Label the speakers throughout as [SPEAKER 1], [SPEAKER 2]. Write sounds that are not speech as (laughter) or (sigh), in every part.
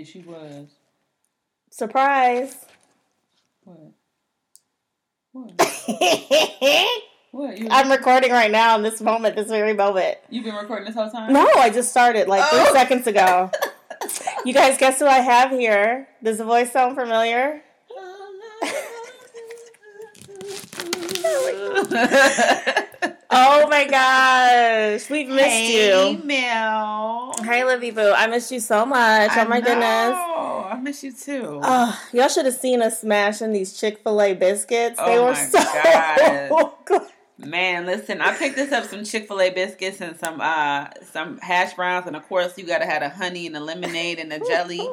[SPEAKER 1] Yeah, she was.
[SPEAKER 2] Surprise.
[SPEAKER 1] What? What? (laughs) what? You,
[SPEAKER 2] I'm recording right now in this moment, this very moment.
[SPEAKER 1] You've been recording this whole time?
[SPEAKER 2] No, I just started like three
[SPEAKER 1] Oh.
[SPEAKER 2] seconds ago. (laughs) you guys guess who I have here? Does the voice sound familiar? (laughs) Oh Oh my gosh, we've missed
[SPEAKER 1] hey,
[SPEAKER 2] you.
[SPEAKER 1] Mel.
[SPEAKER 2] Hey, Livy Boo, I missed you so much. Oh
[SPEAKER 1] I
[SPEAKER 2] my goodness.
[SPEAKER 1] know. I miss you too.
[SPEAKER 2] Oh, y'all should have seen us smashing these Chick Fil A biscuits. They
[SPEAKER 1] Oh
[SPEAKER 2] were
[SPEAKER 1] my
[SPEAKER 2] so (laughs) good.
[SPEAKER 1] Man, listen, I picked this up some Chick Fil A biscuits and some uh some hash browns, and of course you gotta have a honey and a lemonade and a jelly.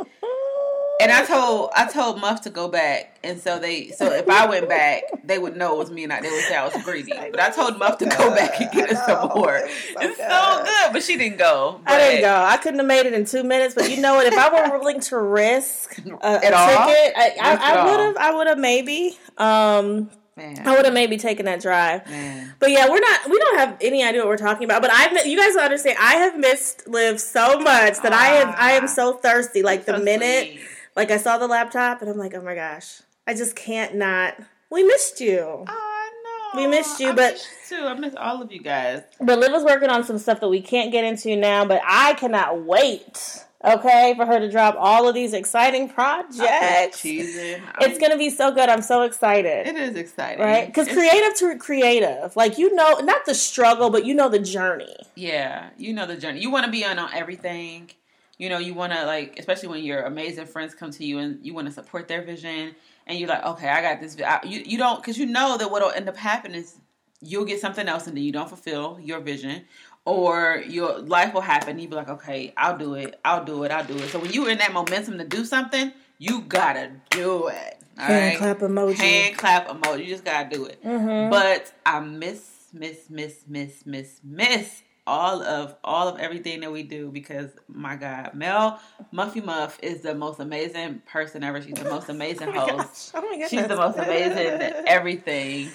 [SPEAKER 1] And I told I told Muff to go back, and so they so if I went back, they would know it was me, and I, they would say I was greedy. But I told Muff to go back and get us some more. It's so good, but she didn't go.
[SPEAKER 2] I didn't go. I couldn't have made it in two minutes. But you know what? If I were willing to risk (laughs) a, a
[SPEAKER 1] At all?
[SPEAKER 2] ticket, I, I, I would have. I would have maybe. Um,
[SPEAKER 1] Man,
[SPEAKER 2] I would have maybe taken that drive.
[SPEAKER 1] man.
[SPEAKER 2] But yeah, we're not. We don't have any idea what we're talking about. But I've. You guys don't understand. I have missed Liv so much that I have. I am so thirsty. Like the minute,
[SPEAKER 1] sweet.
[SPEAKER 2] Like I saw the laptop, and I'm like, oh my gosh, I just can't not. We missed you.
[SPEAKER 1] Oh, I know.
[SPEAKER 2] We missed you,
[SPEAKER 1] I
[SPEAKER 2] but-
[SPEAKER 1] missed you too. I miss all of you guys.
[SPEAKER 2] But Liv is working on some stuff that we can't get into now. But I cannot wait. Okay, for her to drop all of these exciting projects. It's gonna be so good. I'm so excited.
[SPEAKER 1] It is exciting,
[SPEAKER 2] Right? Because creative to creative, like you know, not the struggle, but you know the journey.
[SPEAKER 1] Yeah, you know the journey. You want to be on, on everything. You know, you want to like, especially when your amazing friends come to you and you want to support their vision, and you're like, okay, I got this. I, you you don't because you know that what'll end up happening is you'll get something else and then you don't fulfill your vision, or your life will happen. And you be like, okay, I'll do it, I'll do it, I'll do it. So when you're in that momentum to do something, you gotta do it. All
[SPEAKER 2] Hand
[SPEAKER 1] right?
[SPEAKER 2] clap emoji.
[SPEAKER 1] Hand clap emoji. You just gotta do it.
[SPEAKER 2] Mhm.
[SPEAKER 1] But I miss, miss, miss, miss, miss, miss all of all of everything that we do because my God, Mel Muffy Muff is the most amazing person ever. She's the (laughs) most amazing
[SPEAKER 2] Oh
[SPEAKER 1] host.
[SPEAKER 2] gosh. Oh my goodness.
[SPEAKER 1] She's the most amazing (laughs) everything.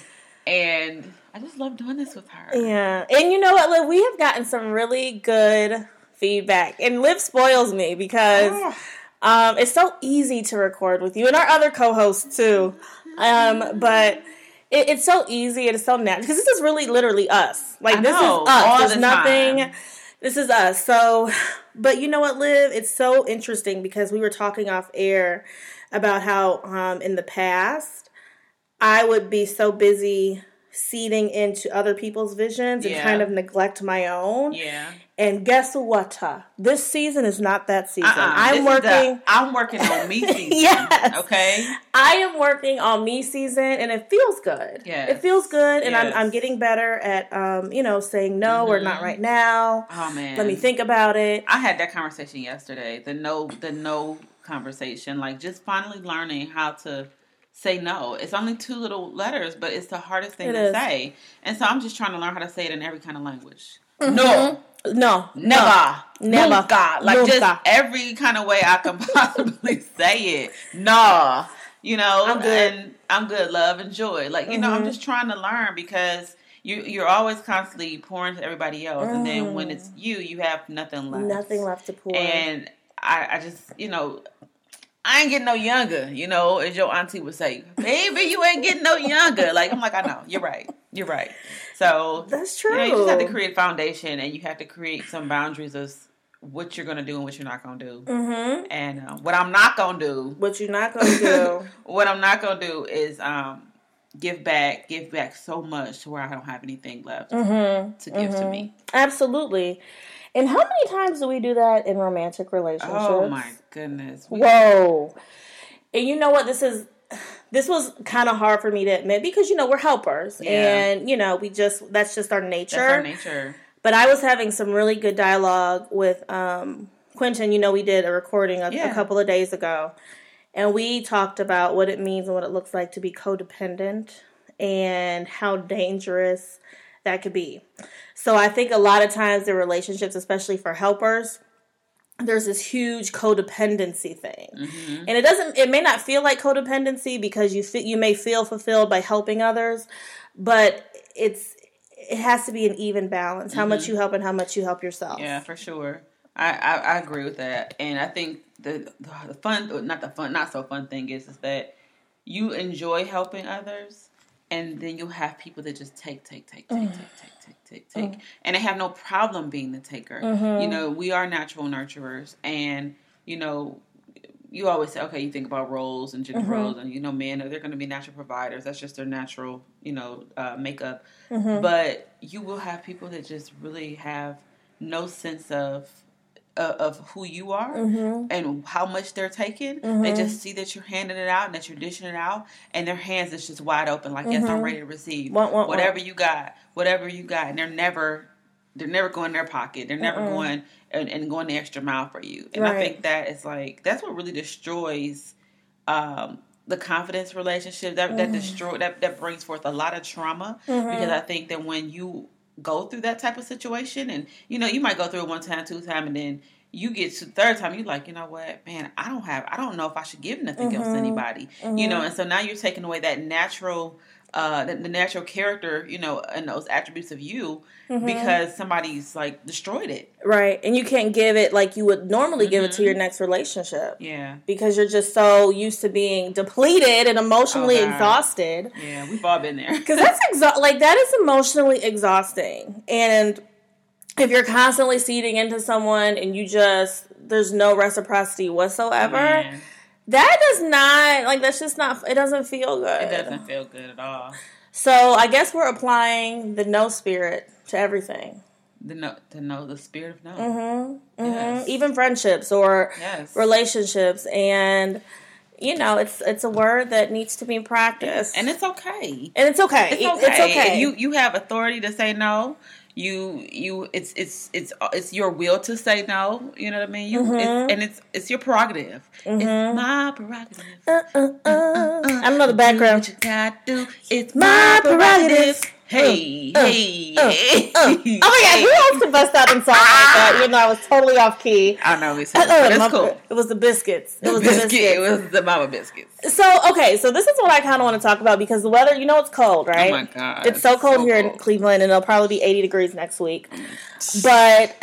[SPEAKER 1] And I just love doing this with her.
[SPEAKER 2] Yeah, and you know what, Liv? We have gotten some really good feedback, and Liv spoils me because
[SPEAKER 1] Oh,
[SPEAKER 2] um, it's so easy to record with you and our other co-hosts too. Um, but it, it's so easy and it's so natural because this is really literally us. Like
[SPEAKER 1] I
[SPEAKER 2] this
[SPEAKER 1] know,
[SPEAKER 2] is us. There's
[SPEAKER 1] the
[SPEAKER 2] nothing.
[SPEAKER 1] time.
[SPEAKER 2] This is us. So, but you know what, Liv? It's so interesting because we were talking off air about how um, in the past I would be so busy seeding into other people's visions and
[SPEAKER 1] Yeah.
[SPEAKER 2] kind of neglect my own.
[SPEAKER 1] yeah.
[SPEAKER 2] And guess what? This season is not that season.
[SPEAKER 1] Uh-uh.
[SPEAKER 2] I'm
[SPEAKER 1] This
[SPEAKER 2] working.
[SPEAKER 1] the- I'm working on me (laughs) season.
[SPEAKER 2] Yes.
[SPEAKER 1] Okay.
[SPEAKER 2] I am working on me season, and it feels good.
[SPEAKER 1] Yes.
[SPEAKER 2] it feels good, and I'm I'm getting better at um you know saying no or not
[SPEAKER 1] Mhm.
[SPEAKER 2] right now.
[SPEAKER 1] Oh man.
[SPEAKER 2] Let me think about it.
[SPEAKER 1] I had that conversation yesterday. The no, the no conversation. Like just finally learning how to say no. It's only two little letters, but it's the hardest thing
[SPEAKER 2] It
[SPEAKER 1] to
[SPEAKER 2] is.
[SPEAKER 1] say. And so I'm just trying to learn how to say it in every kind of language.
[SPEAKER 2] Mhm.
[SPEAKER 1] No,
[SPEAKER 2] No,
[SPEAKER 1] never,
[SPEAKER 2] Never.
[SPEAKER 1] nunca. Like just every kind of way I can (laughs) possibly say it. No, you know,
[SPEAKER 2] I'm good.
[SPEAKER 1] and I'm good. Love and joy. Like you know, I'm
[SPEAKER 2] Mhm.
[SPEAKER 1] just trying to learn because. You, you're always constantly pouring to everybody else, and then when
[SPEAKER 2] Mm.
[SPEAKER 1] it's you, you have nothing left.
[SPEAKER 2] Nothing left to pour.
[SPEAKER 1] And I, I just, you know, I ain't getting no younger, you know, as your auntie would say, baby, you ain't getting no younger. Like, I'm like, I know, you're right. You're right. So,
[SPEAKER 2] That's true.
[SPEAKER 1] you know, you just have to create a foundation and you have to create some boundaries of what you're going to do and what you're not going to do.
[SPEAKER 2] Mm-hmm.
[SPEAKER 1] And uh, what I'm not going to do,
[SPEAKER 2] What you're not gonna do? (laughs)
[SPEAKER 1] what I'm not going to do is um, give back, give back so much to where I don't have anything left
[SPEAKER 2] mm-hmm.
[SPEAKER 1] to give to me.
[SPEAKER 2] Absolutely. And how many times do we do that in romantic relationships?
[SPEAKER 1] Oh my goodness. We-
[SPEAKER 2] Whoa. And you know what? This is this was kind of hard for me to admit because you know we're helpers
[SPEAKER 1] Yeah.
[SPEAKER 2] and you know we just that's just our nature.
[SPEAKER 1] That's our nature.
[SPEAKER 2] But I was having some really good dialogue with um, Quentin. You know, we did a recording a,
[SPEAKER 1] Yeah.
[SPEAKER 2] a couple of days ago, and we talked about what it means and what it looks like to be codependent and how dangerous that could be. So I think a lot of times in relationships, especially for helpers, there's this huge codependency thing.
[SPEAKER 1] hmm
[SPEAKER 2] And it doesn't it may not feel like codependency because you fe- you may feel fulfilled by helping others, but it's it has to be an even balance. How much you help and how much you help yourself.
[SPEAKER 1] Yeah, for sure. I, I, I agree with that, and I think the the fun, not the fun, not so fun thing is is that you enjoy helping others, and then you'll have people that just take, take, take, take, mm. take, take, take, take, mm. take, and they have no problem being the taker. Mm-hmm. You know, we are natural nurturers, and you know, you always say, okay, you think about roles and gender mm-hmm. roles, and you know, men are they're going to be natural providers. That's just their natural, you know, uh, makeup. Mm-hmm. But you will have people that just really have no sense of of, of who you are mm-hmm. and how much they're taking. They mm-hmm. just see that you're handing it out and that you're dishing it out, and their hands is just wide open, like yes, I'm mm-hmm. ready to receive
[SPEAKER 2] Want, want,
[SPEAKER 1] whatever you got, whatever you got, and they're never. They're never going in their pocket. They're never going and, and going the extra mile for you. And I think that is like that's what really destroys um, the confidence relationship that that destroy that that brings forth a lot of trauma because I think that when you go through that type of situation. And you know you might go through it one time two time and then you get to the third time you're like you know what? Man I don't have I don't know if I should give nothing else to mm-hmm. anybody. You mm-hmm. know and so now you're taking away that natural uh the, the natural character you know and those attributes of you because somebody's like destroyed it
[SPEAKER 2] Right. And you can't give it like you would normally give it to your next relationship.
[SPEAKER 1] yeah
[SPEAKER 2] Because you're just so used to being depleted and emotionally
[SPEAKER 1] Oh,
[SPEAKER 2] exhausted.
[SPEAKER 1] yeah we've all been there
[SPEAKER 2] Because that's (laughs) exa- like that is emotionally exhausting. And if you're constantly seeding into someone and you just there's no reciprocity whatsoever,
[SPEAKER 1] Man,
[SPEAKER 2] that does not like that's just not it doesn't feel good.
[SPEAKER 1] it doesn't feel good at all
[SPEAKER 2] So I guess we're applying the no spirit to everything.
[SPEAKER 1] the no, to know the spirit of no
[SPEAKER 2] Mm-hmm.
[SPEAKER 1] Yes.
[SPEAKER 2] Even friendships or
[SPEAKER 1] yes
[SPEAKER 2] relationships and you know it's it's a word that needs to be practiced
[SPEAKER 1] and it's okay
[SPEAKER 2] and it's okay
[SPEAKER 1] it's okay.
[SPEAKER 2] it's okay
[SPEAKER 1] You you have authority to say no. You you it's it's it's it's your will to say no. You know what I mean? You
[SPEAKER 2] Mm-hmm.
[SPEAKER 1] it's, and it's it's your prerogative. It's my prerogative.
[SPEAKER 2] Uh, uh, uh. i don't know the
[SPEAKER 1] Do
[SPEAKER 2] background
[SPEAKER 1] what you gotta do. It's
[SPEAKER 2] my prerogative.
[SPEAKER 1] Hey,
[SPEAKER 2] Uh,
[SPEAKER 1] hey,
[SPEAKER 2] uh,
[SPEAKER 1] hey.
[SPEAKER 2] oh my god who else could bust out in song like that? You know i was totally off key.
[SPEAKER 1] I know we
[SPEAKER 2] Uh,
[SPEAKER 1] said, but
[SPEAKER 2] my-
[SPEAKER 1] it's cool.
[SPEAKER 2] it was the biscuits. It was the biscuits
[SPEAKER 1] It was the mama biscuits.
[SPEAKER 2] so okay so this is what i kind of want to talk about because the weather you know it's cold right
[SPEAKER 1] Oh my god,
[SPEAKER 2] it's so cold here in cleveland and it'll probably be 80 degrees next week. But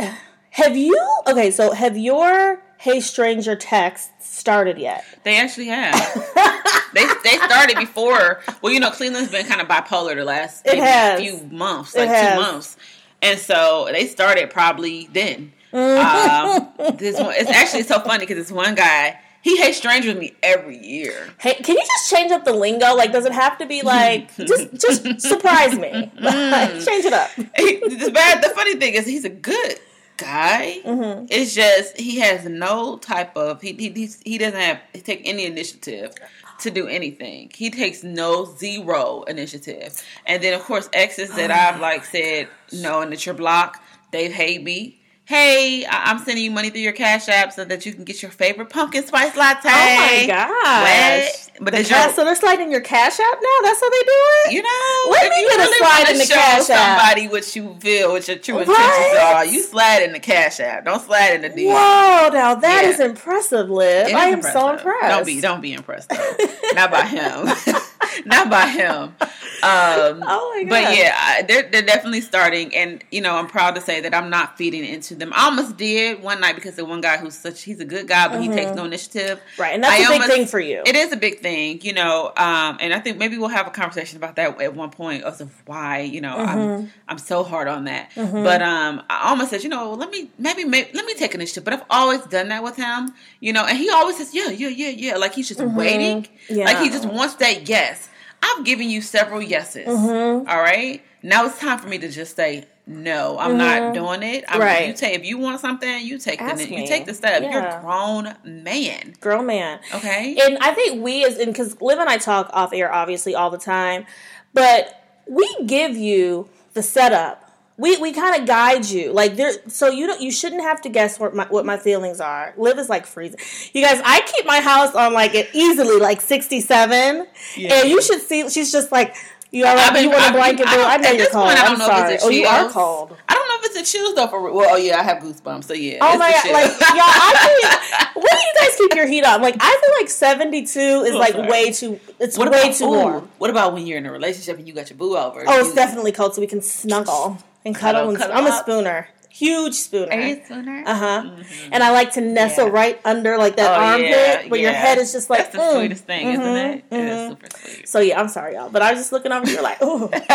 [SPEAKER 2] have you okay so have your hey stranger text started yet
[SPEAKER 1] They actually have. (laughs) they they started before. Well, you know, Cleveland's been kind of bipolar the last few months, like two months, and so they started probably then.
[SPEAKER 2] Mm-hmm.
[SPEAKER 1] um, this one, it's actually so funny because this one guy he hates strangers with me every year.
[SPEAKER 2] Hey, can you just change up the lingo? Like, does it have to be (laughs) like just just surprise me? (laughs) Change it up.
[SPEAKER 1] He, the bad. The funny thing is he's a good guy.
[SPEAKER 2] Mm-hmm.
[SPEAKER 1] It's just he has no type of he he he's, he doesn't have take any initiative to do anything. He takes no zero initiative. And then of course exes that I've like said no and that you're blocked, they've hate me. Hey, I- I'm sending you money through your Cash App so that you can get your favorite pumpkin spice latte.
[SPEAKER 2] Oh my gosh!
[SPEAKER 1] What? But
[SPEAKER 2] The cash, so they're sliding your cash App now. That's how they do it.
[SPEAKER 1] you know,
[SPEAKER 2] Let me
[SPEAKER 1] you
[SPEAKER 2] get a slide in the Cash App.
[SPEAKER 1] somebody what you feel, what your true
[SPEAKER 2] Right?
[SPEAKER 1] intentions are, you slide in the cash app. Don't slide in the DM.
[SPEAKER 2] Whoa! Now that is
[SPEAKER 1] Yeah.
[SPEAKER 2] impressive, Liv. I
[SPEAKER 1] is
[SPEAKER 2] am so impressed.
[SPEAKER 1] Don't be, don't be impressed though. Not by him. (laughs) (laughs) Not by him. Um, (laughs)
[SPEAKER 2] Oh my
[SPEAKER 1] But yeah, they're they're definitely starting, and you know I'm proud to say that I'm not feeding into them. I almost did one night because the one guy who's such he's a good guy, but he takes no initiative.
[SPEAKER 2] Mm-hmm. Right, and that's
[SPEAKER 1] I
[SPEAKER 2] a big
[SPEAKER 1] almost-
[SPEAKER 2] thing for you.
[SPEAKER 1] It is a big thing, you know, um, and I think maybe we'll have a conversation about that at one point as of why, you know,
[SPEAKER 2] Mm-hmm.
[SPEAKER 1] I'm I'm so hard on that. But um, I almost said, you know, let me maybe, maybe let me take initiative. But I've always done that with him, you know, and he always says, yeah, yeah, yeah, yeah, like he's just waiting,
[SPEAKER 2] Mm-hmm. Yeah.
[SPEAKER 1] like he just wants that yes. I've given you several yeses.
[SPEAKER 2] Mm-hmm.
[SPEAKER 1] all right, now it's time for me to just say. No, I'm not doing it. I'm,
[SPEAKER 2] Mm-hmm. Right.
[SPEAKER 1] You take if you want something, you take
[SPEAKER 2] Ask
[SPEAKER 1] the you take the step. You're a grown man.
[SPEAKER 2] Girl, man.
[SPEAKER 1] Okay.
[SPEAKER 2] And I think we as in because Liv and I talk off air obviously all the time, but we give you the setup. We, we kind of guide you like there so you don't you shouldn't have to guess what my what my feelings are. Liv is like freezing. You guys, I keep my house on like it easily like sixty seven,
[SPEAKER 1] Yeah.
[SPEAKER 2] and you should see. She's just like you all right?
[SPEAKER 1] Been-
[SPEAKER 2] you want a blanket?
[SPEAKER 1] I?
[SPEAKER 2] I know you're cold.
[SPEAKER 1] point,
[SPEAKER 2] I'm
[SPEAKER 1] don't know if
[SPEAKER 2] sorry. Oh, you are cold.
[SPEAKER 1] I don't know if it's a chills though. For well, oh yeah, I have goosebumps. So yeah.
[SPEAKER 2] Oh my god! Like y'all, I (laughs) when do you guys keep your heat on? Like I feel like seventy two is
[SPEAKER 1] Oh,
[SPEAKER 2] like
[SPEAKER 1] sorry.
[SPEAKER 2] way too. It's
[SPEAKER 1] what
[SPEAKER 2] way
[SPEAKER 1] about
[SPEAKER 2] too
[SPEAKER 1] ooh,
[SPEAKER 2] warm.
[SPEAKER 1] What about when you're in a relationship and you got your boo over?
[SPEAKER 2] Oh, it's
[SPEAKER 1] You-
[SPEAKER 2] definitely cold, so we can snuggle and cuddle.
[SPEAKER 1] Cuddle,
[SPEAKER 2] and,
[SPEAKER 1] cuddle
[SPEAKER 2] I'm a spooner. huge spooner.
[SPEAKER 1] Are you a spooner?
[SPEAKER 2] Uh huh. And I like to nestle
[SPEAKER 1] Yeah.
[SPEAKER 2] right under like that
[SPEAKER 1] Oh,
[SPEAKER 2] armpit
[SPEAKER 1] yeah,
[SPEAKER 2] where your head is just like
[SPEAKER 1] That's the
[SPEAKER 2] mm,
[SPEAKER 1] sweetest thing, isn't
[SPEAKER 2] mhm,
[SPEAKER 1] it? It is
[SPEAKER 2] mhm.
[SPEAKER 1] super sweet.
[SPEAKER 2] So yeah, I'm sorry, y'all, but I was just looking over here like, ooh. (laughs)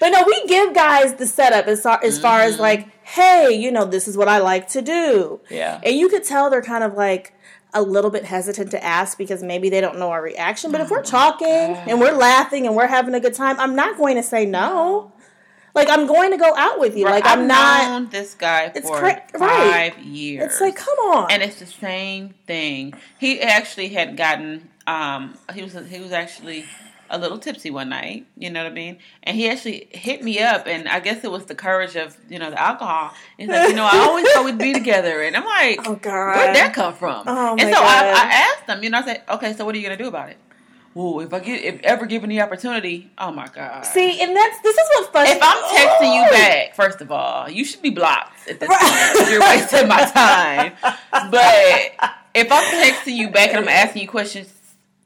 [SPEAKER 2] but no, we give guys the setup as far, as far as
[SPEAKER 1] Mm-hmm.
[SPEAKER 2] like, hey, you know, this is what I like to do,
[SPEAKER 1] yeah.
[SPEAKER 2] and you could tell they're kind of like a little bit hesitant to ask because maybe they don't know our reaction. But if
[SPEAKER 1] Oh
[SPEAKER 2] we're talking and we're laughing and we're having a good time, I'm not going to say no. Like I'm going to go out with you. Like
[SPEAKER 1] I've
[SPEAKER 2] I'm not.
[SPEAKER 1] known this guy
[SPEAKER 2] It's
[SPEAKER 1] for
[SPEAKER 2] cra-
[SPEAKER 1] five
[SPEAKER 2] right.
[SPEAKER 1] years.
[SPEAKER 2] It's like, come on.
[SPEAKER 1] and it's the same thing. He actually had gotten um he was he was actually a little tipsy one night, you know what I mean? And he actually hit me up and I guess it was the courage of, you know, the alcohol. He's like, you know, I always thought we'd be (laughs) together and I'm like,
[SPEAKER 2] Oh, God.
[SPEAKER 1] Where'd that come from?
[SPEAKER 2] Oh,
[SPEAKER 1] and so I, I asked him, you know, I said, Okay, so what are you gonna do about it? Well, if I get if ever given the opportunity, oh my God.
[SPEAKER 2] See, and that's this is what fun.
[SPEAKER 1] If I'm texting you back, first of all, you should be blocked at this
[SPEAKER 2] Right.
[SPEAKER 1] point. You're wasting my time. But if I'm texting you back and I'm asking you questions,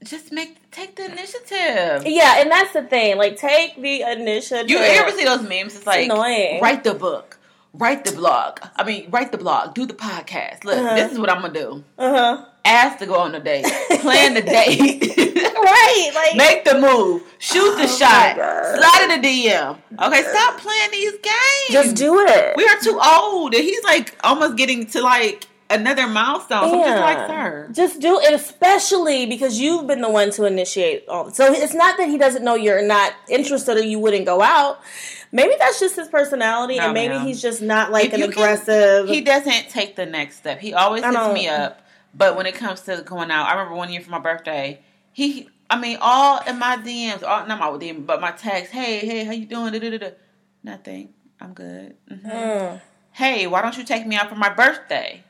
[SPEAKER 1] just make take the initiative.
[SPEAKER 2] Yeah, and that's the thing. Like, take the initiative.
[SPEAKER 1] You, ever see those memes? It's like
[SPEAKER 2] annoying.
[SPEAKER 1] write the book, write the blog. I mean, write the blog, do the podcast. Look,
[SPEAKER 2] Uh-huh.
[SPEAKER 1] this is what I'm gonna do.
[SPEAKER 2] Uh huh.
[SPEAKER 1] Ask to go on a date, plan the (laughs) date. (laughs)
[SPEAKER 2] Right. Like.
[SPEAKER 1] Make the move. Shoot the
[SPEAKER 2] Oh,
[SPEAKER 1] shot. Slide in the DM. Okay, stop playing these games.
[SPEAKER 2] just do it.
[SPEAKER 1] We are too old, and he's like almost getting to like another milestone. So I'm just like, sir.
[SPEAKER 2] Just do it, especially because you've been the one to initiate all. So it's not that he doesn't know you're not interested or you wouldn't go out. Maybe that's just his personality,
[SPEAKER 1] No,
[SPEAKER 2] and maybe he's just not like
[SPEAKER 1] If
[SPEAKER 2] an
[SPEAKER 1] you can-
[SPEAKER 2] aggressive.
[SPEAKER 1] He doesn't take the next step. He always hits me up, but when it comes to going out, I remember one year for my birthday, he. I mean, all in my DMs, all, not my DM, but my text. Hey, hey, how you doing? Da, da, da, da. Nothing. I'm good. Mhm.
[SPEAKER 2] Mm.
[SPEAKER 1] Hey, why don't you take me out for my birthday?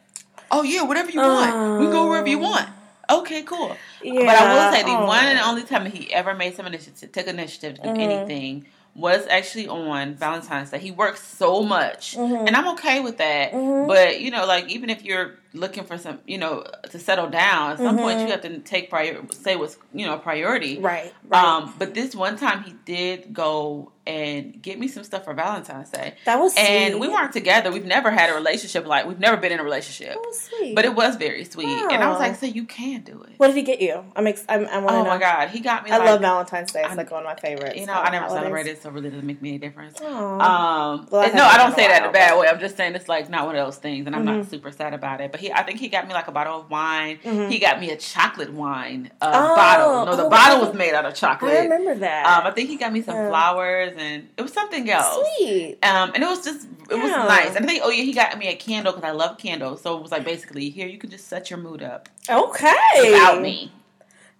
[SPEAKER 1] Oh yeah, whatever you want. We go wherever you want. Okay, cool. But I will say the
[SPEAKER 2] Yeah.
[SPEAKER 1] one and only time he ever made some initiative, took initiative to do
[SPEAKER 2] Mm-hmm.
[SPEAKER 1] anything was actually on Valentine's Day. He works so much,
[SPEAKER 2] Mm-hmm.
[SPEAKER 1] and I'm okay with that. But you know, like even if you're looking for some, you know, to settle down, at some point you have to take prior, say what's you know priority.
[SPEAKER 2] Mm-hmm. Right. Right.
[SPEAKER 1] Um, but this one time he did go and get me some stuff for Valentine's Day.
[SPEAKER 2] that was
[SPEAKER 1] And
[SPEAKER 2] sweet.
[SPEAKER 1] we weren't together. We've never had a relationship like we've never been in a relationship.
[SPEAKER 2] That was sweet.
[SPEAKER 1] But it was very sweet, and I was
[SPEAKER 2] Oh.
[SPEAKER 1] like, "So you can do it."
[SPEAKER 2] what did he get you? I'm. Ex- I'm. I want to
[SPEAKER 1] Oh
[SPEAKER 2] know.
[SPEAKER 1] my god, he got me.
[SPEAKER 2] I
[SPEAKER 1] like,
[SPEAKER 2] love Valentine's Day. It's
[SPEAKER 1] I'm-
[SPEAKER 2] like one of my favorites.
[SPEAKER 1] You know, I never
[SPEAKER 2] holidays.
[SPEAKER 1] celebrated, so really doesn't make me any difference. Um,
[SPEAKER 2] Well,
[SPEAKER 1] no, I don't say that in a bad way. I'm just saying it's like not one of those things, and I'm
[SPEAKER 2] Mm-hmm.
[SPEAKER 1] not super sad about it. But he, I think he got me like a bottle of wine. He got me a chocolate wine uh,
[SPEAKER 2] Oh,
[SPEAKER 1] bottle. No, the
[SPEAKER 2] oh,
[SPEAKER 1] bottle
[SPEAKER 2] wow.
[SPEAKER 1] was made out of chocolate.
[SPEAKER 2] I remember that.
[SPEAKER 1] Um, I think he got me some
[SPEAKER 2] Yeah.
[SPEAKER 1] flowers, and it was something else.
[SPEAKER 2] Sweet.
[SPEAKER 1] Um, and it was just it was nice. And I think oh yeah, he got me a candle because I love candles. So it was like basically here you can just set your mood up
[SPEAKER 2] Okay.
[SPEAKER 1] without me.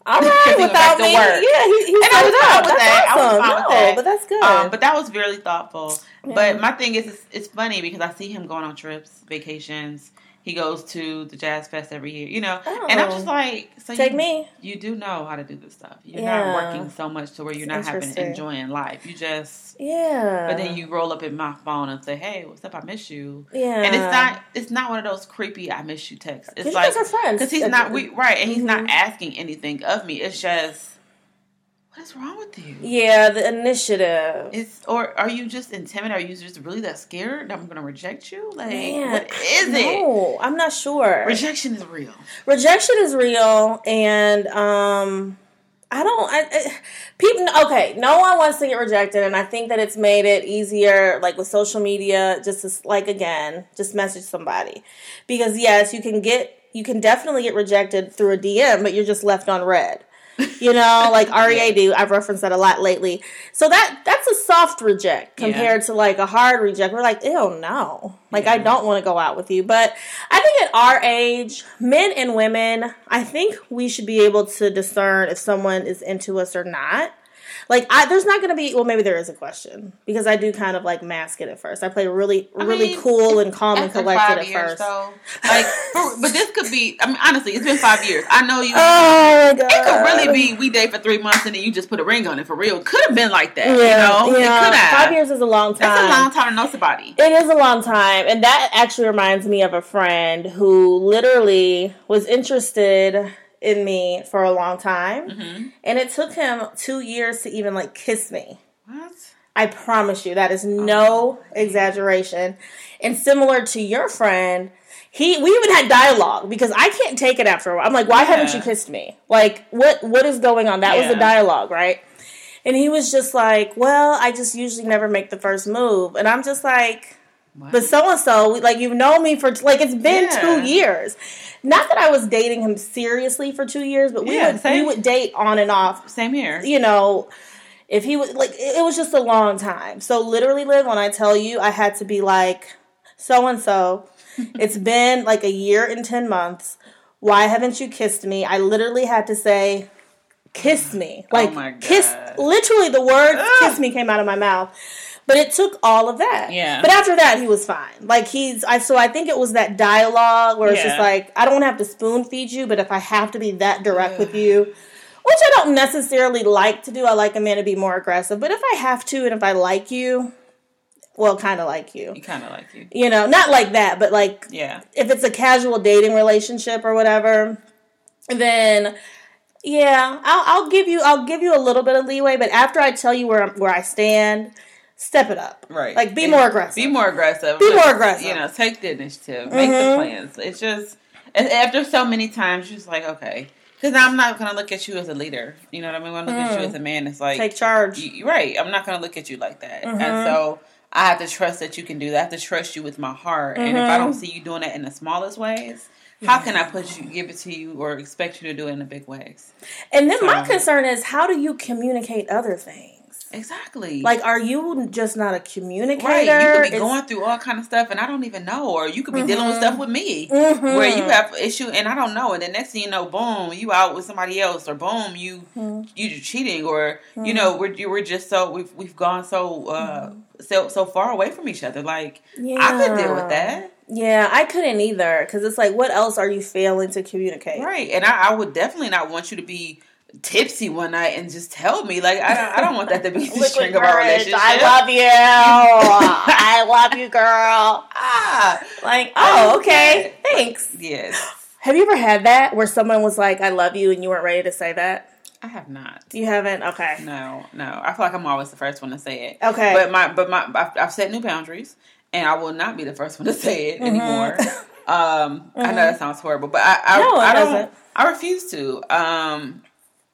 [SPEAKER 2] All (laughs) right, without me.
[SPEAKER 1] work.
[SPEAKER 2] Yeah, he, he
[SPEAKER 1] And I was fine with
[SPEAKER 2] That's
[SPEAKER 1] that. I was
[SPEAKER 2] awesome.
[SPEAKER 1] fine with
[SPEAKER 2] no,
[SPEAKER 1] that.
[SPEAKER 2] but that's good.
[SPEAKER 1] Um, but that was really thoughtful.
[SPEAKER 2] Yeah.
[SPEAKER 1] But my thing is, it's, it's funny because I see him going on trips, vacations. He goes to the Jazz Fest every year, you know. And I'm
[SPEAKER 2] Oh.
[SPEAKER 1] just like, so
[SPEAKER 2] Take
[SPEAKER 1] you,
[SPEAKER 2] me.
[SPEAKER 1] You do know how to do this stuff. You're
[SPEAKER 2] Yeah.
[SPEAKER 1] not working so much to where you're not having enjoying life. You just,
[SPEAKER 2] yeah.
[SPEAKER 1] but then you roll up in my phone and say, "Hey, what's up? I miss you."
[SPEAKER 2] Yeah.
[SPEAKER 1] And it's not, it's not one of those creepy "I miss you" texts. It's like
[SPEAKER 2] friends.
[SPEAKER 1] because he's not we right, and he's not
[SPEAKER 2] Mhm.
[SPEAKER 1] asking anything of me. It's just, what is wrong with you?
[SPEAKER 2] Yeah, the initiative.
[SPEAKER 1] It's or are you just intimidated? Are you just really that scared that I'm going to reject you? Like,
[SPEAKER 2] Man,
[SPEAKER 1] what is it?
[SPEAKER 2] No, I'm not sure.
[SPEAKER 1] Rejection is real.
[SPEAKER 2] Rejection is real, and um, I don't. I, I, people, okay, no one wants to get rejected, and I think that it's made it easier, like with social media, just to, like again, just message somebody, because yes, you can get, you can definitely get rejected through a DM, but you're just left on read. You know, like READ, I've referenced that a lot lately. So that that's a soft reject compared to like a hard reject. We're like, ew, no. Like I don't want to go out with you. But I think at our age, men and women, I think we should be able to discern if someone is into us or not. Like I there's not gonna be well maybe there is a question. Because I do kind of like mask it at first. I play really
[SPEAKER 1] I
[SPEAKER 2] really
[SPEAKER 1] mean,
[SPEAKER 2] cool and calm and collected at
[SPEAKER 1] years,
[SPEAKER 2] first.
[SPEAKER 1] like, for, but this could be. I mean, honestly, it's been five years. I know you. (laughs)
[SPEAKER 2] Oh my god.
[SPEAKER 1] it could really be we date for three months and then you just put a ring on it for real. Could have been like that,
[SPEAKER 2] Yeah,
[SPEAKER 1] you know.
[SPEAKER 2] yeah.
[SPEAKER 1] It could have.
[SPEAKER 2] Five years is a long time.
[SPEAKER 1] That's a long time to know somebody.
[SPEAKER 2] It is a long time. And that actually reminds me of a friend who literally was interested in me for a long time.
[SPEAKER 1] Mm-hmm.
[SPEAKER 2] And it took him two years to even like kiss me.
[SPEAKER 1] What?
[SPEAKER 2] I promise you, that is no exaggeration. And similar to your friend, he we even had dialogue because I can't take it after a while. I'm like, why
[SPEAKER 1] Yeah.
[SPEAKER 2] haven't you kissed me? Like, what what is going on? That was the dialogue, right? And he was just like, well, I just usually never make the first move, and I'm just like, But so and so, like you've known me for like it's been
[SPEAKER 1] Yeah.
[SPEAKER 2] two years. Not that I was dating him seriously for two years, but we
[SPEAKER 1] Yeah,
[SPEAKER 2] would we would date on and off
[SPEAKER 1] Same here.
[SPEAKER 2] you know, if he was like, it was just a long time. So literally, Liv when I tell you, I had to be like, so and so. It's been like a year and ten months. Why haven't you kissed me? I literally had to say, kiss me, oh like
[SPEAKER 1] Oh
[SPEAKER 2] kiss. Literally, the word
[SPEAKER 1] Ugh.
[SPEAKER 2] "kiss me" came out of my mouth. But it took all of that.
[SPEAKER 1] Yeah.
[SPEAKER 2] But after that, he was fine. Like he's, I so I think it was that dialogue where it's just like I don't have to spoon feed you, but if I have to be that direct
[SPEAKER 1] Ugh.
[SPEAKER 2] with you, which I don't necessarily like to do. I like a man to be more aggressive, but if I have to and if I like you, well, kind of like you,
[SPEAKER 1] kind of like you.
[SPEAKER 2] you know, not like that, but like
[SPEAKER 1] Yeah.
[SPEAKER 2] if it's a casual dating relationship or whatever, then yeah, I'll, I'll give you I'll give you a little bit of leeway, but after I tell you where where I stand, step it up.
[SPEAKER 1] Right.
[SPEAKER 2] Like be
[SPEAKER 1] And
[SPEAKER 2] more aggressive.
[SPEAKER 1] Be more aggressive.
[SPEAKER 2] Be more aggressive.
[SPEAKER 1] You know, take the initiative. Make the
[SPEAKER 2] Mhm.
[SPEAKER 1] plans. It's just and after so many times, you're just like, okay, because I'm not gonna look at you as a leader. You know what I mean? When I look at you
[SPEAKER 2] Mm.
[SPEAKER 1] as a man, it's like
[SPEAKER 2] Take charge.
[SPEAKER 1] you, right. I'm not gonna look at you like that.
[SPEAKER 2] Mhm.
[SPEAKER 1] And so I have to trust that you can do that. I have to trust you with my heart. And if I don't see you doing that in the smallest ways, how can I put you, give it to you, or expect you to do it in the big ways?
[SPEAKER 2] And then my concern is how do you communicate other things?
[SPEAKER 1] Exactly.
[SPEAKER 2] Like, are you just not a communicator?
[SPEAKER 1] Right, you could be
[SPEAKER 2] It's-
[SPEAKER 1] going through all kind of stuff, and I don't even know, or you could be dealing with
[SPEAKER 2] Mhm.
[SPEAKER 1] stuff with me,
[SPEAKER 2] Mhm.
[SPEAKER 1] where you have issue, and I don't know, and the next thing you know, boom, you out with somebody else, or boom, you
[SPEAKER 2] Mhm.
[SPEAKER 1] you cheating, or you know, we're you- we're just so we've we've gone so uh so so far away from each other. Like yeah. I could deal with that,
[SPEAKER 2] Yeah, I couldn't either because it's like, what else are you failing to communicate?
[SPEAKER 1] right? And I, I would definitely not want you to be tipsy one night and just tell me like I don't I don't want that to be (laughs) the string of our relationship.
[SPEAKER 2] I love you. I (laughs) love you, girl.
[SPEAKER 1] ah
[SPEAKER 2] Like, oh, okay, thanks.
[SPEAKER 1] yes.
[SPEAKER 2] Have you ever had that where someone was like, "I love you," and you weren't ready to say that?
[SPEAKER 1] I have not.
[SPEAKER 2] You haven't. Okay.
[SPEAKER 1] No, no. I feel like I'm always the first one to say it.
[SPEAKER 2] Okay.
[SPEAKER 1] But my, but my, I've, I've set new boundaries, and I will not be the first one to say it
[SPEAKER 2] Mm-hmm.
[SPEAKER 1] anymore. Um, I know that sounds horrible, but I, I,
[SPEAKER 2] No,
[SPEAKER 1] I don't.
[SPEAKER 2] doesn't.
[SPEAKER 1] I refuse to. Um,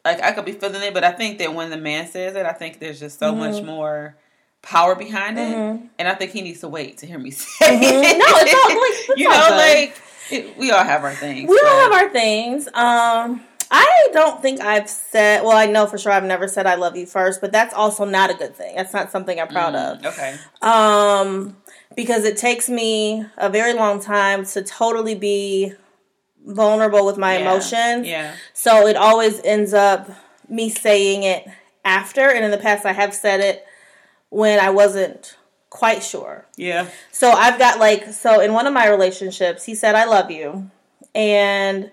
[SPEAKER 1] like I could be feeling it, but I think that when the man says it, I think there's just so
[SPEAKER 2] Mm-hmm.
[SPEAKER 1] much more power behind it, and I think he needs to wait to hear me (laughs) say
[SPEAKER 2] Mhm.
[SPEAKER 1] it.
[SPEAKER 2] No, it's all- like, it's
[SPEAKER 1] you know, like it, we all have our things.
[SPEAKER 2] We all have our things. Um, I don't think I've said. Well, I know for sure I've never said "I love you" first, but that's also not a good thing. That's not something I'm proud of.
[SPEAKER 1] Mm, Okay.
[SPEAKER 2] Um, because it takes me a very long time to totally be vulnerable with my
[SPEAKER 1] Yeah.
[SPEAKER 2] emotions.
[SPEAKER 1] Yeah.
[SPEAKER 2] So it always ends up me saying it after, and in the past I have said it when I wasn't quite sure.
[SPEAKER 1] Yeah.
[SPEAKER 2] So I've got like so in one of my relationships, he said I love you, and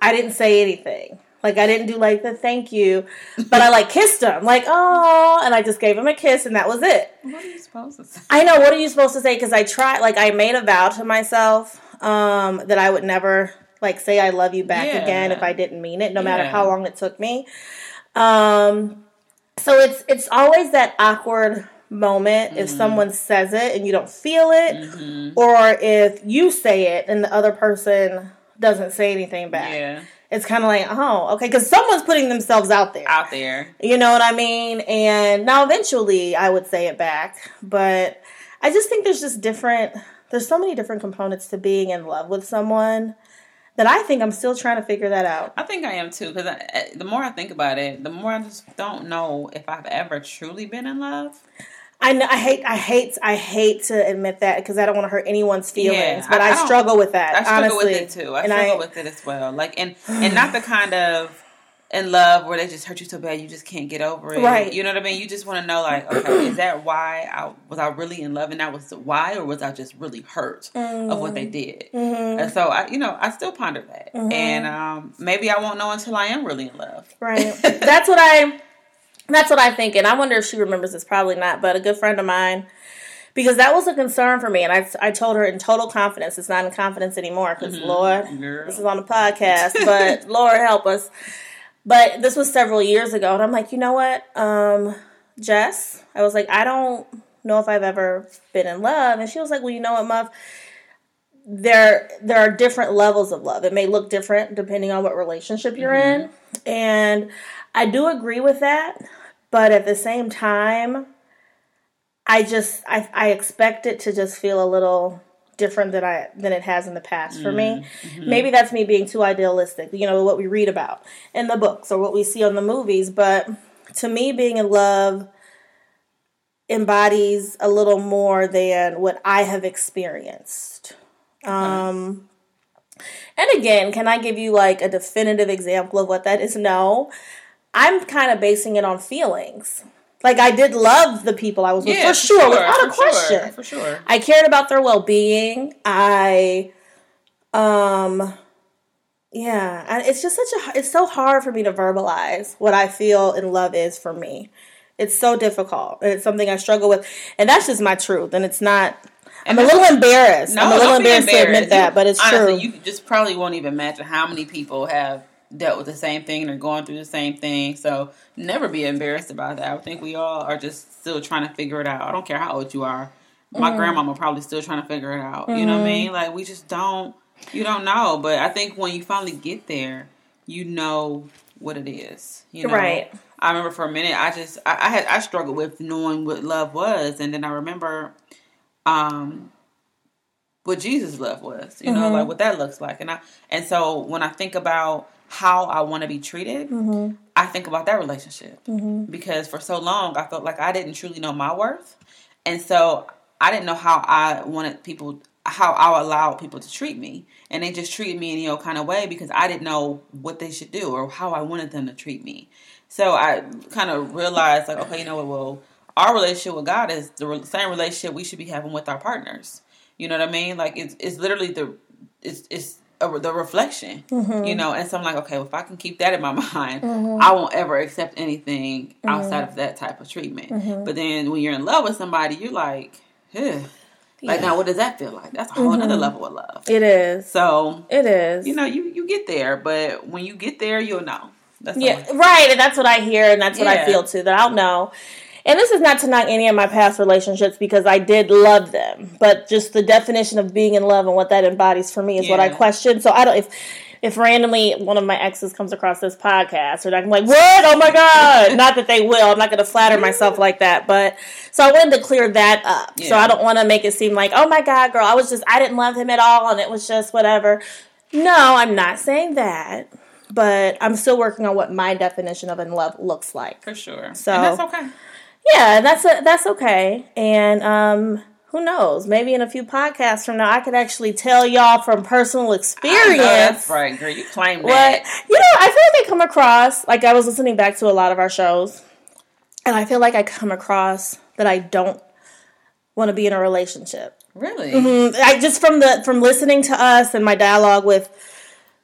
[SPEAKER 2] I didn't say anything. Like I didn't do like the thank you, but I like kissed him, like oh, and I just gave him a kiss, and that was it.
[SPEAKER 1] What are you supposed to say?
[SPEAKER 2] I know. What are you supposed to say? Because I tried, like, I made a vow to myself um, that I would never, like, say I love you back
[SPEAKER 1] Yeah.
[SPEAKER 2] again if I didn't mean it, no matter
[SPEAKER 1] Yeah.
[SPEAKER 2] how long it took me. Um, so it's it's always that awkward moment if
[SPEAKER 1] Mm-hmm.
[SPEAKER 2] someone says it and you don't feel it, or if you say it and the other person doesn't say anything back.
[SPEAKER 1] Yeah.
[SPEAKER 2] It's kind of like, oh, okay, because someone's putting themselves out there.
[SPEAKER 1] Out there.
[SPEAKER 2] You know what I mean? And now eventually I would say it back, but I just think there's just different there's so many different components to being in love with someone that I think I'm still trying to figure that out.
[SPEAKER 1] I think I am too because eh, the more I think about it, the more I just don't know if I've ever truly been in love.
[SPEAKER 2] I know, I hate I hate I hate to admit that because I don't want to hurt anyone's feelings,
[SPEAKER 1] Yeah,
[SPEAKER 2] but
[SPEAKER 1] I-
[SPEAKER 2] I,
[SPEAKER 1] I
[SPEAKER 2] struggle with that.
[SPEAKER 1] I struggle
[SPEAKER 2] honestly.
[SPEAKER 1] with it too. I
[SPEAKER 2] And
[SPEAKER 1] struggle
[SPEAKER 2] I-
[SPEAKER 1] with it as well. Like and and not the kind of in love where they just hurt you so bad you just can't get over it.
[SPEAKER 2] Right.
[SPEAKER 1] You know what I mean? You just want to know like, okay, is that why I was I really in love and that was why, or was I just really hurt of what they did?
[SPEAKER 2] Mhm.
[SPEAKER 1] And so I, you know, I still ponder that, and um, maybe I won't know until I am really in love.
[SPEAKER 2] Right. (laughs) That's what I that's what I think and I wonder if she remembers this probably not, but a good friend of mine because that was a concern for me and I I told her in total confidence. It's not in confidence anymore cuz Lord,
[SPEAKER 1] Girl.
[SPEAKER 2] this is on the podcast, but Lord help us. But this was several years ago and I'm like, "You know what? Um Jess. I was like, I don't know if I've ever been in love. And she was like, Well, you know what, Muff? There there are different levels of love. It may look different depending on what relationship you're mm-hmm. in. And I do agree with that, but at the same time, I just I, I expect it to just feel a little different than I than it has in the past for me. Mm-hmm. Maybe that's me being too idealistic, you know, what we read about in the books or what we see on the movies, but to me being in love embodies a little more than what I have experienced. Um and again, can I give you like a definitive example of what that is? No. I'm kind of basing it on feelings. Like I did love the people I was with yeah, for, sure, sure, without a question.
[SPEAKER 1] Sure, for sure.
[SPEAKER 2] I cared about their well being. I um yeah, and it's just such a it's so hard for me to verbalize what I feel in love is for me. It's so difficult. It's something I struggle with, and that's just my truth. And it's not. I'm a little embarrassed.
[SPEAKER 1] No,
[SPEAKER 2] I'm a little embarrassed, embarrassed, to admit that, but it's
[SPEAKER 1] honestly,
[SPEAKER 2] true.
[SPEAKER 1] You just probably won't even imagine how many people have dealt with the same thing and are going through the same thing. So never be embarrassed about that. I think we all are just still trying to figure it out. I don't care how old you are. My mm-hmm. grandmama probably still trying to figure it out. Mm-hmm. You know what I mm-hmm. mean? Like we just don't you don't know. But I think when you finally get there, you know what it is. You know?
[SPEAKER 2] Right.
[SPEAKER 1] I remember for a minute I just I, I had I struggled with knowing what love was and then I remember um what Jesus' love was, you know, mm-hmm. like what that looks like. And I and so when I think about how I want to be treated, mm-hmm. I think about that relationship mm-hmm. because for so long I felt like I didn't truly know my worth, and so I didn't know how I wanted people, how I allowed people to treat me, and they just treated me in you know kind of way because I didn't know what they should do or how I wanted them to treat me. So I kind of realized like, okay, you know what? Well, our relationship with God is the same relationship we should be having with our partners. You know what I mean? Like it's it's literally the it's it's a, the reflection, mm-hmm. you know. And so I'm like, okay, well, if I can keep that in my (laughs) mind, mm-hmm. I won't ever accept anything mm-hmm. outside of that type of treatment. Mm-hmm. But then when you're in love with somebody, you're like, yeah. Like now, what does that feel like? That's a whole other mm-hmm. level of love.
[SPEAKER 2] It is.
[SPEAKER 1] So
[SPEAKER 2] it is.
[SPEAKER 1] You know, you you get there, but when you get there, you'll know.
[SPEAKER 2] That's yeah, right. And that's what I hear, and that's what yeah. I feel too. That I'll know. And this is not to knock any of my past relationships because I did love them, but just the definition of being in love and what that embodies for me is yeah. what I question. So I don't if if randomly one of my exes comes across this podcast, or I'm like, what? Oh my god! not that they will. I'm not going to flatter myself like that, but so I wanted to clear that up. Yeah. So I don't want to make it seem like, oh my god, girl, I was just I didn't love him at all, and it was just whatever. No, I'm not saying that but I'm still working on what my definition of in love looks like.
[SPEAKER 1] For sure. So and that's okay.
[SPEAKER 2] Yeah, that's a, that's okay. And um, who knows? Maybe in a few podcasts from now, I could actually tell y'all from personal experience.
[SPEAKER 1] that's right, girl. You claim
[SPEAKER 2] what, that. You know, I feel like I come across like I was listening back to a lot of our shows, and I feel like I come across that I don't want to be in a relationship.
[SPEAKER 1] Really?
[SPEAKER 2] Mm-hmm. I just from the from listening to us and my dialogue with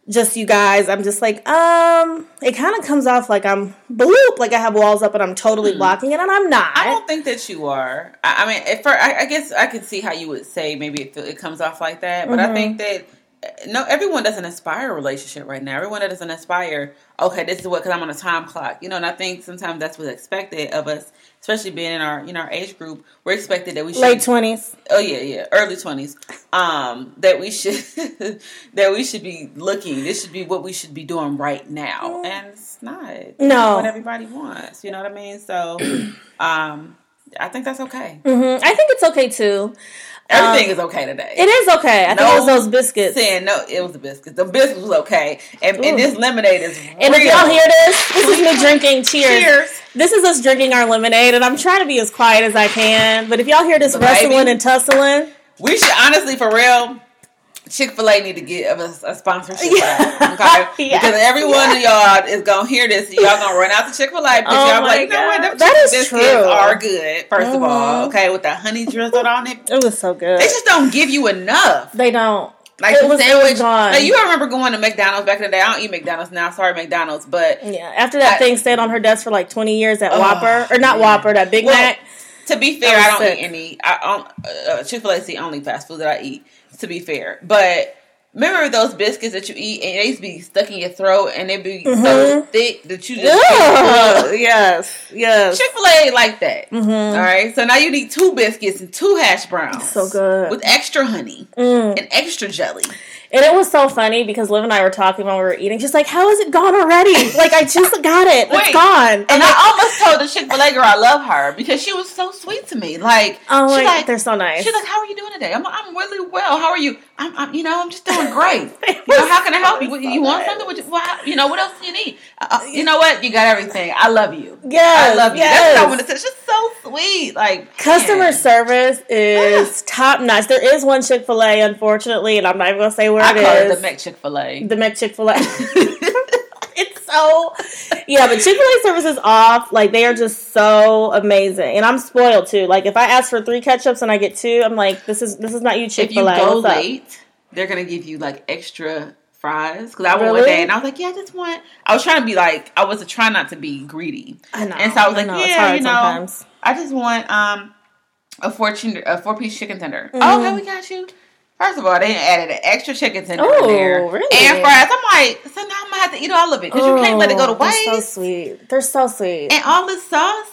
[SPEAKER 2] just you guys, I'm just like, um, it kind of comes off like I'm bloop, like I have walls up and I'm totally hmm. blocking it, and I'm not.
[SPEAKER 1] I don't think that you are. I, I mean, if for, I, I, guess I could see how you would say maybe it, it comes off like that, but mm-hmm. I think that no, everyone doesn't aspire a relationship right now. Everyone that doesn't aspire. Okay, this is what because I'm on a time clock, you know. And I think sometimes that's what's expected of us especially being in our you know our age group, we're expected that we should
[SPEAKER 2] late twenties.
[SPEAKER 1] Oh yeah, yeah, early twenties. Um, that we should (laughs) that we should be looking. This should be what we should be doing right now, and it's not.
[SPEAKER 2] No,
[SPEAKER 1] what everybody wants. You know what I mean? So, (clears throat) um, I think that's okay.
[SPEAKER 2] Mm-hmm. I think it's okay too.
[SPEAKER 1] Everything um, is okay today.
[SPEAKER 2] It is okay. I no, think it was those biscuits.
[SPEAKER 1] Saying no, it was the biscuits. The biscuits was okay, and, and this lemonade is.
[SPEAKER 2] And
[SPEAKER 1] real.
[SPEAKER 2] if y'all hear this, this is me drinking. (laughs) Cheers. Cheers. This is us drinking our lemonade, and I'm trying to be as quiet as I can. But if y'all hear this wrestling and tussling,
[SPEAKER 1] we should honestly, for real, Chick Fil A need to get a, a sponsorship, (laughs) yeah. okay? (laughs) Because every one of y'all is gonna hear this. Y'all gonna run out to Chick Fil A because oh y'all like, you know what?
[SPEAKER 2] That is true.
[SPEAKER 1] Are good. 1st mm-hmm. of all, mm-hmm. okay, with the honey drizzled on it.
[SPEAKER 2] It was so good.
[SPEAKER 1] They just don't give you enough.
[SPEAKER 2] They don't.
[SPEAKER 1] Like it the was, sandwich. Like you remember going to McDonald's back in the day. I don't eat McDonald's now. Sorry, McDonald's. But
[SPEAKER 2] yeah, after that I, thing stayed on her desk for like twenty years at Whopper or not Whopper, that Big well, Mac.
[SPEAKER 1] To be fair, I don't sick. eat any. I uh, Chick Fil A is the only fast food that I eat. To be fair, but Remember those biscuits that you eat and they used to be stuck in your throat and they'd be so
[SPEAKER 2] Mhm.
[SPEAKER 1] thick that you just (laughs)
[SPEAKER 2] yes, yes.
[SPEAKER 1] Chick Fil A like that.
[SPEAKER 2] Mm-hmm.
[SPEAKER 1] All right, so now you need two biscuits and two hash browns,
[SPEAKER 2] So good.
[SPEAKER 1] with extra honey
[SPEAKER 2] Mm.
[SPEAKER 1] and extra jelly.
[SPEAKER 2] And it was so funny because Liv and I were talking while we were eating. She's like, "How is it gone already? like I just (laughs) got it. It's gone."
[SPEAKER 1] And I almost told the Chick Fil A girl I love her because she was so sweet to me. Like,
[SPEAKER 2] oh,
[SPEAKER 1] she
[SPEAKER 2] like, they're so nice.
[SPEAKER 1] she's like, "How are you doing today?" I'm, like, I'm really well. How are you? I'm, I'm you know, I'm just doing great. (laughs) you know, how can I help you?
[SPEAKER 2] So
[SPEAKER 1] You want something? Would you, well, you know, what else do you need? Uh, uh, you know what? You got everything. I love you.
[SPEAKER 2] yes,
[SPEAKER 1] I love you.
[SPEAKER 2] Yes.
[SPEAKER 1] That's what I want to say. It's just so sweet. Like
[SPEAKER 2] Customer
[SPEAKER 1] man.
[SPEAKER 2] service is ah. top notch. There is one Chick Fil A, unfortunately, and I'm not even gonna say where
[SPEAKER 1] I
[SPEAKER 2] it
[SPEAKER 1] call
[SPEAKER 2] is.
[SPEAKER 1] it the Mac Chick Fil A.
[SPEAKER 2] the Mc Chick Fil A. (laughs) (laughs) it's so yeah, but Chick Fil A service is off. Like they are just so amazing, and I'm spoiled too. Like if I ask for three ketchups and I get two, I'm like, this is this is not you Chick
[SPEAKER 1] If you
[SPEAKER 2] Fil A.
[SPEAKER 1] go
[SPEAKER 2] What's up?
[SPEAKER 1] late, they're gonna give you like extra fries. Because I went one day and I was like, yeah, I just want. I was trying to be like, I was trying not to be greedy,
[SPEAKER 2] I know.
[SPEAKER 1] and so I was like,
[SPEAKER 2] know, it's
[SPEAKER 1] yeah, you know,
[SPEAKER 2] sometimes.
[SPEAKER 1] I just want um a four chin- a four piece chicken tender.
[SPEAKER 2] Mhm.
[SPEAKER 1] Oh, okay, we got you. First of all, they added an extra chicken tender
[SPEAKER 2] Oh,
[SPEAKER 1] in there
[SPEAKER 2] really?
[SPEAKER 1] and fries. I'm like, so now I'm gonna have to eat all of it because you can't let it go to
[SPEAKER 2] Oh, they're
[SPEAKER 1] waste.
[SPEAKER 2] so sweet. They're so sweet.
[SPEAKER 1] and all this sauce,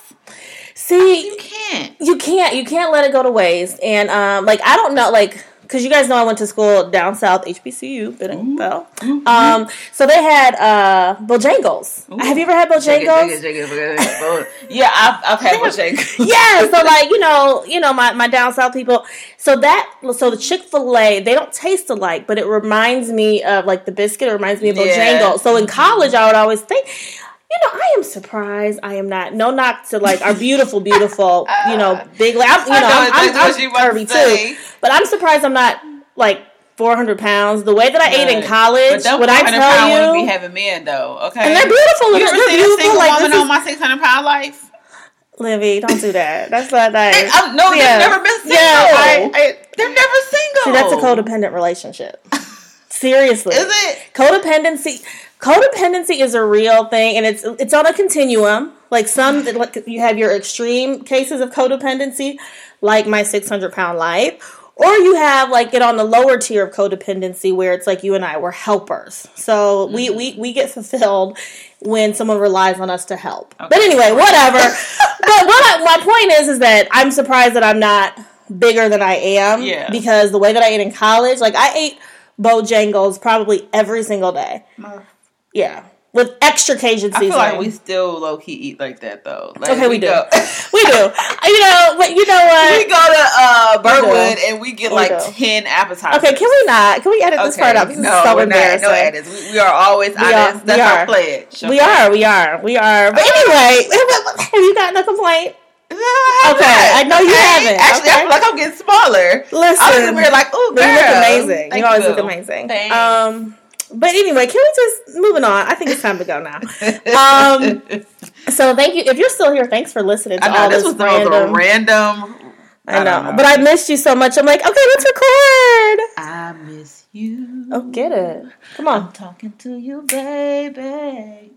[SPEAKER 2] See,
[SPEAKER 1] you can't.
[SPEAKER 2] you can't you can't let it go to waste and um like i don't know like because you guys know i went to school down south hbcu Bell. um so they had uh bojangles
[SPEAKER 1] Ooh.
[SPEAKER 2] have you ever had
[SPEAKER 1] Shake it,
[SPEAKER 2] bojangles
[SPEAKER 1] shake it, shake it, shake it. (laughs) yeah, I've, I've had Bojangles. (laughs)
[SPEAKER 2] yeah so (laughs) like you know you know my, my down south people so that so the chick-fil-a they don't taste alike but it reminds me of like the biscuit it reminds me of
[SPEAKER 1] Yeah.
[SPEAKER 2] bojangles so in college i would always think you know, I am surprised. I am not. No knock to like our beautiful, beautiful, you know, (laughs) big. Like, I'm, you know,
[SPEAKER 1] know
[SPEAKER 2] I'm, I'm, I'm curvy too. But I'm surprised I'm not like 400 pounds. The way that I ate in college,
[SPEAKER 1] But don't
[SPEAKER 2] I tell you,
[SPEAKER 1] be having men though, okay?
[SPEAKER 2] and they're beautiful.
[SPEAKER 1] You ever
[SPEAKER 2] they're
[SPEAKER 1] seen a
[SPEAKER 2] beautiful.
[SPEAKER 1] single
[SPEAKER 2] Like
[SPEAKER 1] woman on my 600 pound life?
[SPEAKER 2] Livy, don't do that. That's not (laughs) nice.
[SPEAKER 1] Hey, I'm, no,
[SPEAKER 2] Yeah.
[SPEAKER 1] they've never been single.
[SPEAKER 2] No.
[SPEAKER 1] I, I, they're never single.
[SPEAKER 2] See, that's a codependent relationship. (laughs) Seriously,
[SPEAKER 1] Is it?
[SPEAKER 2] codependency codependency is a real thing and it's it's on a continuum. Like some like you have your extreme cases of codependency like my 600 pound life or you have like it on the lower tier of codependency where it's like you and i were helpers. So we, mm-hmm. we we get fulfilled when someone relies on us to help. But anyway whatever. (laughs) But what I, my point is is that i'm surprised that i'm not bigger than i am
[SPEAKER 1] Yeah.
[SPEAKER 2] because the way that i ate in college like i ate Bojangles probably every single day. Yeah, with extra Cajun
[SPEAKER 1] I feel like we still low key eat like that though. Like,
[SPEAKER 2] okay, we, do.
[SPEAKER 1] Go, (laughs)
[SPEAKER 2] we do. You know, but you know what?
[SPEAKER 1] we go to uh,
[SPEAKER 2] We.
[SPEAKER 1] Burwood and we get
[SPEAKER 2] We
[SPEAKER 1] like
[SPEAKER 2] do.
[SPEAKER 1] ten appetizers.
[SPEAKER 2] Okay, can we not? Can we edit this part out? This
[SPEAKER 1] no,
[SPEAKER 2] is so
[SPEAKER 1] we're not.
[SPEAKER 2] embarrassing.
[SPEAKER 1] No edits. We, we are always
[SPEAKER 2] We
[SPEAKER 1] honest.
[SPEAKER 2] we
[SPEAKER 1] That's
[SPEAKER 2] are.
[SPEAKER 1] our pledge.
[SPEAKER 2] We are, we are, we are. But anyway, (laughs) have you gotten a complaint? No, Okay, I know you haven't,
[SPEAKER 1] Actually, I feel like I'm getting smaller.
[SPEAKER 2] Listen,
[SPEAKER 1] I was weird, like, ooh,
[SPEAKER 2] But
[SPEAKER 1] girl.
[SPEAKER 2] you look amazing.
[SPEAKER 1] Thank
[SPEAKER 2] you always
[SPEAKER 1] you.
[SPEAKER 2] look amazing.
[SPEAKER 1] Thanks.
[SPEAKER 2] Um, but anyway, can we just moving on? I think it's time to go now. Um, (laughs) so thank you. If you're still here, thanks for listening to
[SPEAKER 1] I know
[SPEAKER 2] all
[SPEAKER 1] this
[SPEAKER 2] this
[SPEAKER 1] was the
[SPEAKER 2] random.
[SPEAKER 1] random.
[SPEAKER 2] I
[SPEAKER 1] don't
[SPEAKER 2] know, but I missed you so much. I'm like, okay, let's record.
[SPEAKER 1] I miss you.
[SPEAKER 2] Oh, get it. Come on.
[SPEAKER 1] I'm talking to you, baby.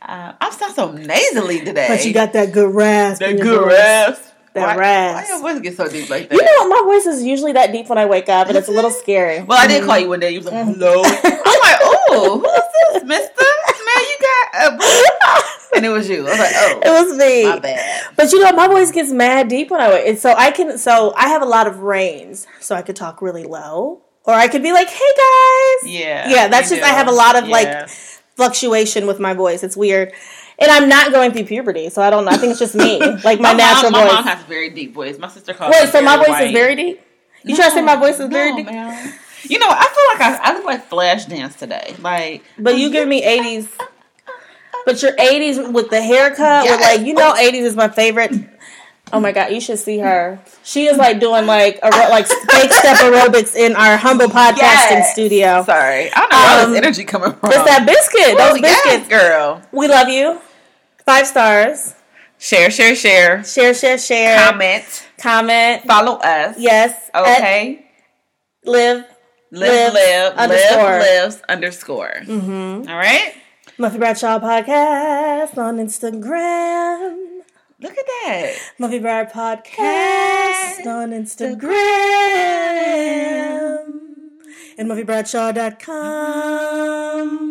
[SPEAKER 1] Uh, I'm sound so nasally today.
[SPEAKER 2] But you got that good rasp.
[SPEAKER 1] that
[SPEAKER 2] in your
[SPEAKER 1] good
[SPEAKER 2] voice.
[SPEAKER 1] rasp.
[SPEAKER 2] That
[SPEAKER 1] why,
[SPEAKER 2] rasp.
[SPEAKER 1] Why your voice get so deep like that?
[SPEAKER 2] You know what? My voice is usually that deep when I wake up, and it's a little (laughs) scary.
[SPEAKER 1] Well, I did call you one day. You was like,
[SPEAKER 2] Mm-hmm.
[SPEAKER 1] hello. I'm like, oh, who's this, mister? Man, you got a. And it was you. I was like, oh,
[SPEAKER 2] It was me.
[SPEAKER 1] my bad.
[SPEAKER 2] But you know, my voice gets mad deep when I wake. And so I can. So I have a lot of range, so I could talk really low, or I could be like, "Hey guys."
[SPEAKER 1] Yeah.
[SPEAKER 2] Yeah, that's just. I have a lot of
[SPEAKER 1] Yeah.
[SPEAKER 2] like fluctuation with my voice. It's weird. And I'm not going through puberty, so I don't know. I think it's just me, (laughs) like my,
[SPEAKER 1] mom-
[SPEAKER 2] natural
[SPEAKER 1] my
[SPEAKER 2] voice.
[SPEAKER 1] mom has a very deep voice. My sister calls
[SPEAKER 2] Wait,
[SPEAKER 1] me
[SPEAKER 2] so my voice is very deep? You try to say my voice is very deep?
[SPEAKER 1] man. You know, I feel like I, I look like Flash Dance today. Like,
[SPEAKER 2] But you give me 80s. But your 80s with the haircut, with like, you know, 80s is my favorite. Oh my god, you should see her. She is like doing like aer- like fake step aerobics in our humble podcasting
[SPEAKER 1] Yes.
[SPEAKER 2] studio.
[SPEAKER 1] sorry, I don't know where
[SPEAKER 2] Um,
[SPEAKER 1] this energy coming from.
[SPEAKER 2] It's that biscuit, those
[SPEAKER 1] yes,
[SPEAKER 2] biscuits.
[SPEAKER 1] girl.
[SPEAKER 2] We love you. Five stars.
[SPEAKER 1] Share, share, share.
[SPEAKER 2] Share, share, share.
[SPEAKER 1] Comment.
[SPEAKER 2] Comment.
[SPEAKER 1] Follow us.
[SPEAKER 2] Yes.
[SPEAKER 1] Okay.
[SPEAKER 2] live.
[SPEAKER 1] Live,
[SPEAKER 2] Lives
[SPEAKER 1] live,
[SPEAKER 2] underscore.
[SPEAKER 1] live, lives underscore.
[SPEAKER 2] Mm-hmm.
[SPEAKER 1] All right.
[SPEAKER 2] Muffy Bradshaw podcast on Instagram.
[SPEAKER 1] Look at that.
[SPEAKER 2] Muffy Brad podcast on Instagram. and MuffyBradshaw.com.